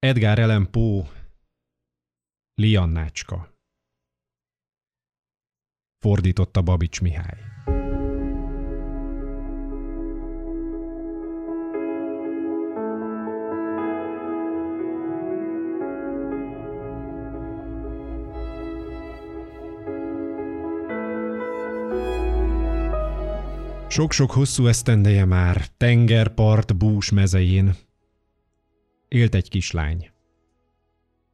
Edgar Allan Poe Liannácska Fordította Babics Mihály Sok-sok hosszú esztendeje már, tengerpart bús mezején. Élt egy kislány.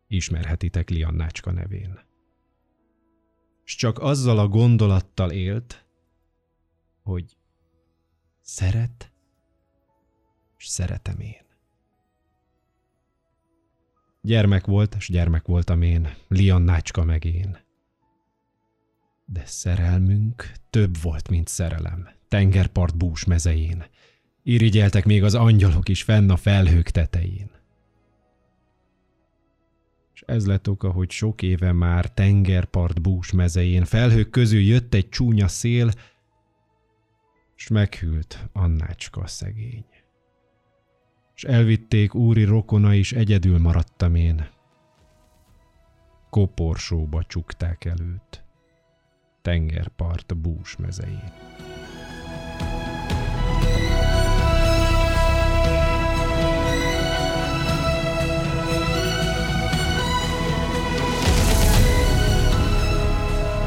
Ismerhetitek Liannácska nevén. S csak azzal a gondolattal élt, hogy szeret, s szeretem én. Gyermek volt, s gyermek voltam én, Liannácska meg én. De szerelmünk több volt, mint szerelem tengerpart bús mezején. Irigyeltek még az angyalok is fenn a felhők tetején. És ez lett oka, hogy sok éve már tengerpart bús mezején felhők közül jött egy csúnya szél, s meghűlt Annácska szegény. És elvitték úri rokona is, egyedül maradtam én. Koporsóba csukták előtt, tengerpart bús mezején.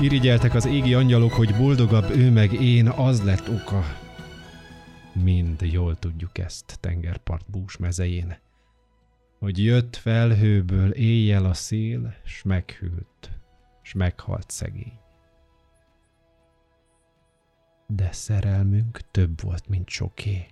Irigyeltek az égi angyalok, hogy boldogabb ő meg én, az lett oka. Mind jól tudjuk ezt tengerpart bús mezején. Hogy jött felhőből éjjel a szél, s meghűlt, s meghalt szegény. De szerelmünk több volt, mint soké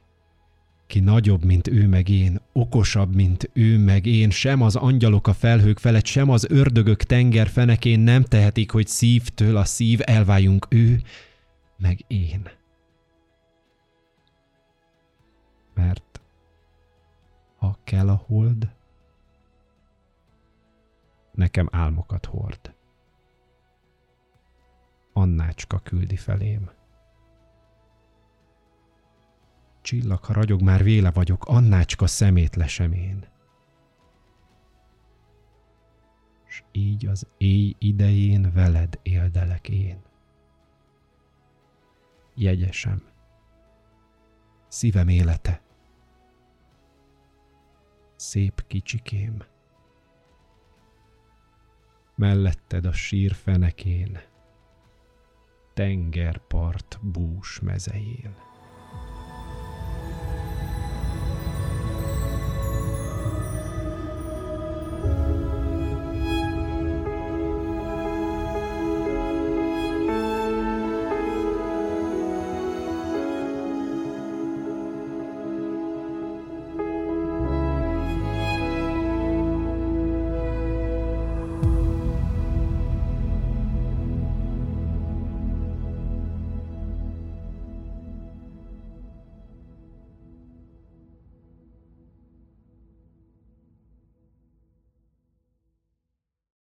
ki nagyobb, mint ő meg én, okosabb, mint ő meg én, sem az angyalok a felhők felett, sem az ördögök tenger fenekén nem tehetik, hogy szívtől a szív elváljunk ő, meg én. Mert ha kell a hold, nekem álmokat hord. Annácska küldi felém. Csillag, ha ragyog, már véle vagyok, Annácska szemét lesem én. S így az éj idején veled éldelek én. Jegyesem, szívem élete, szép kicsikém, melletted a sír fenekén, tengerpart bús mezején.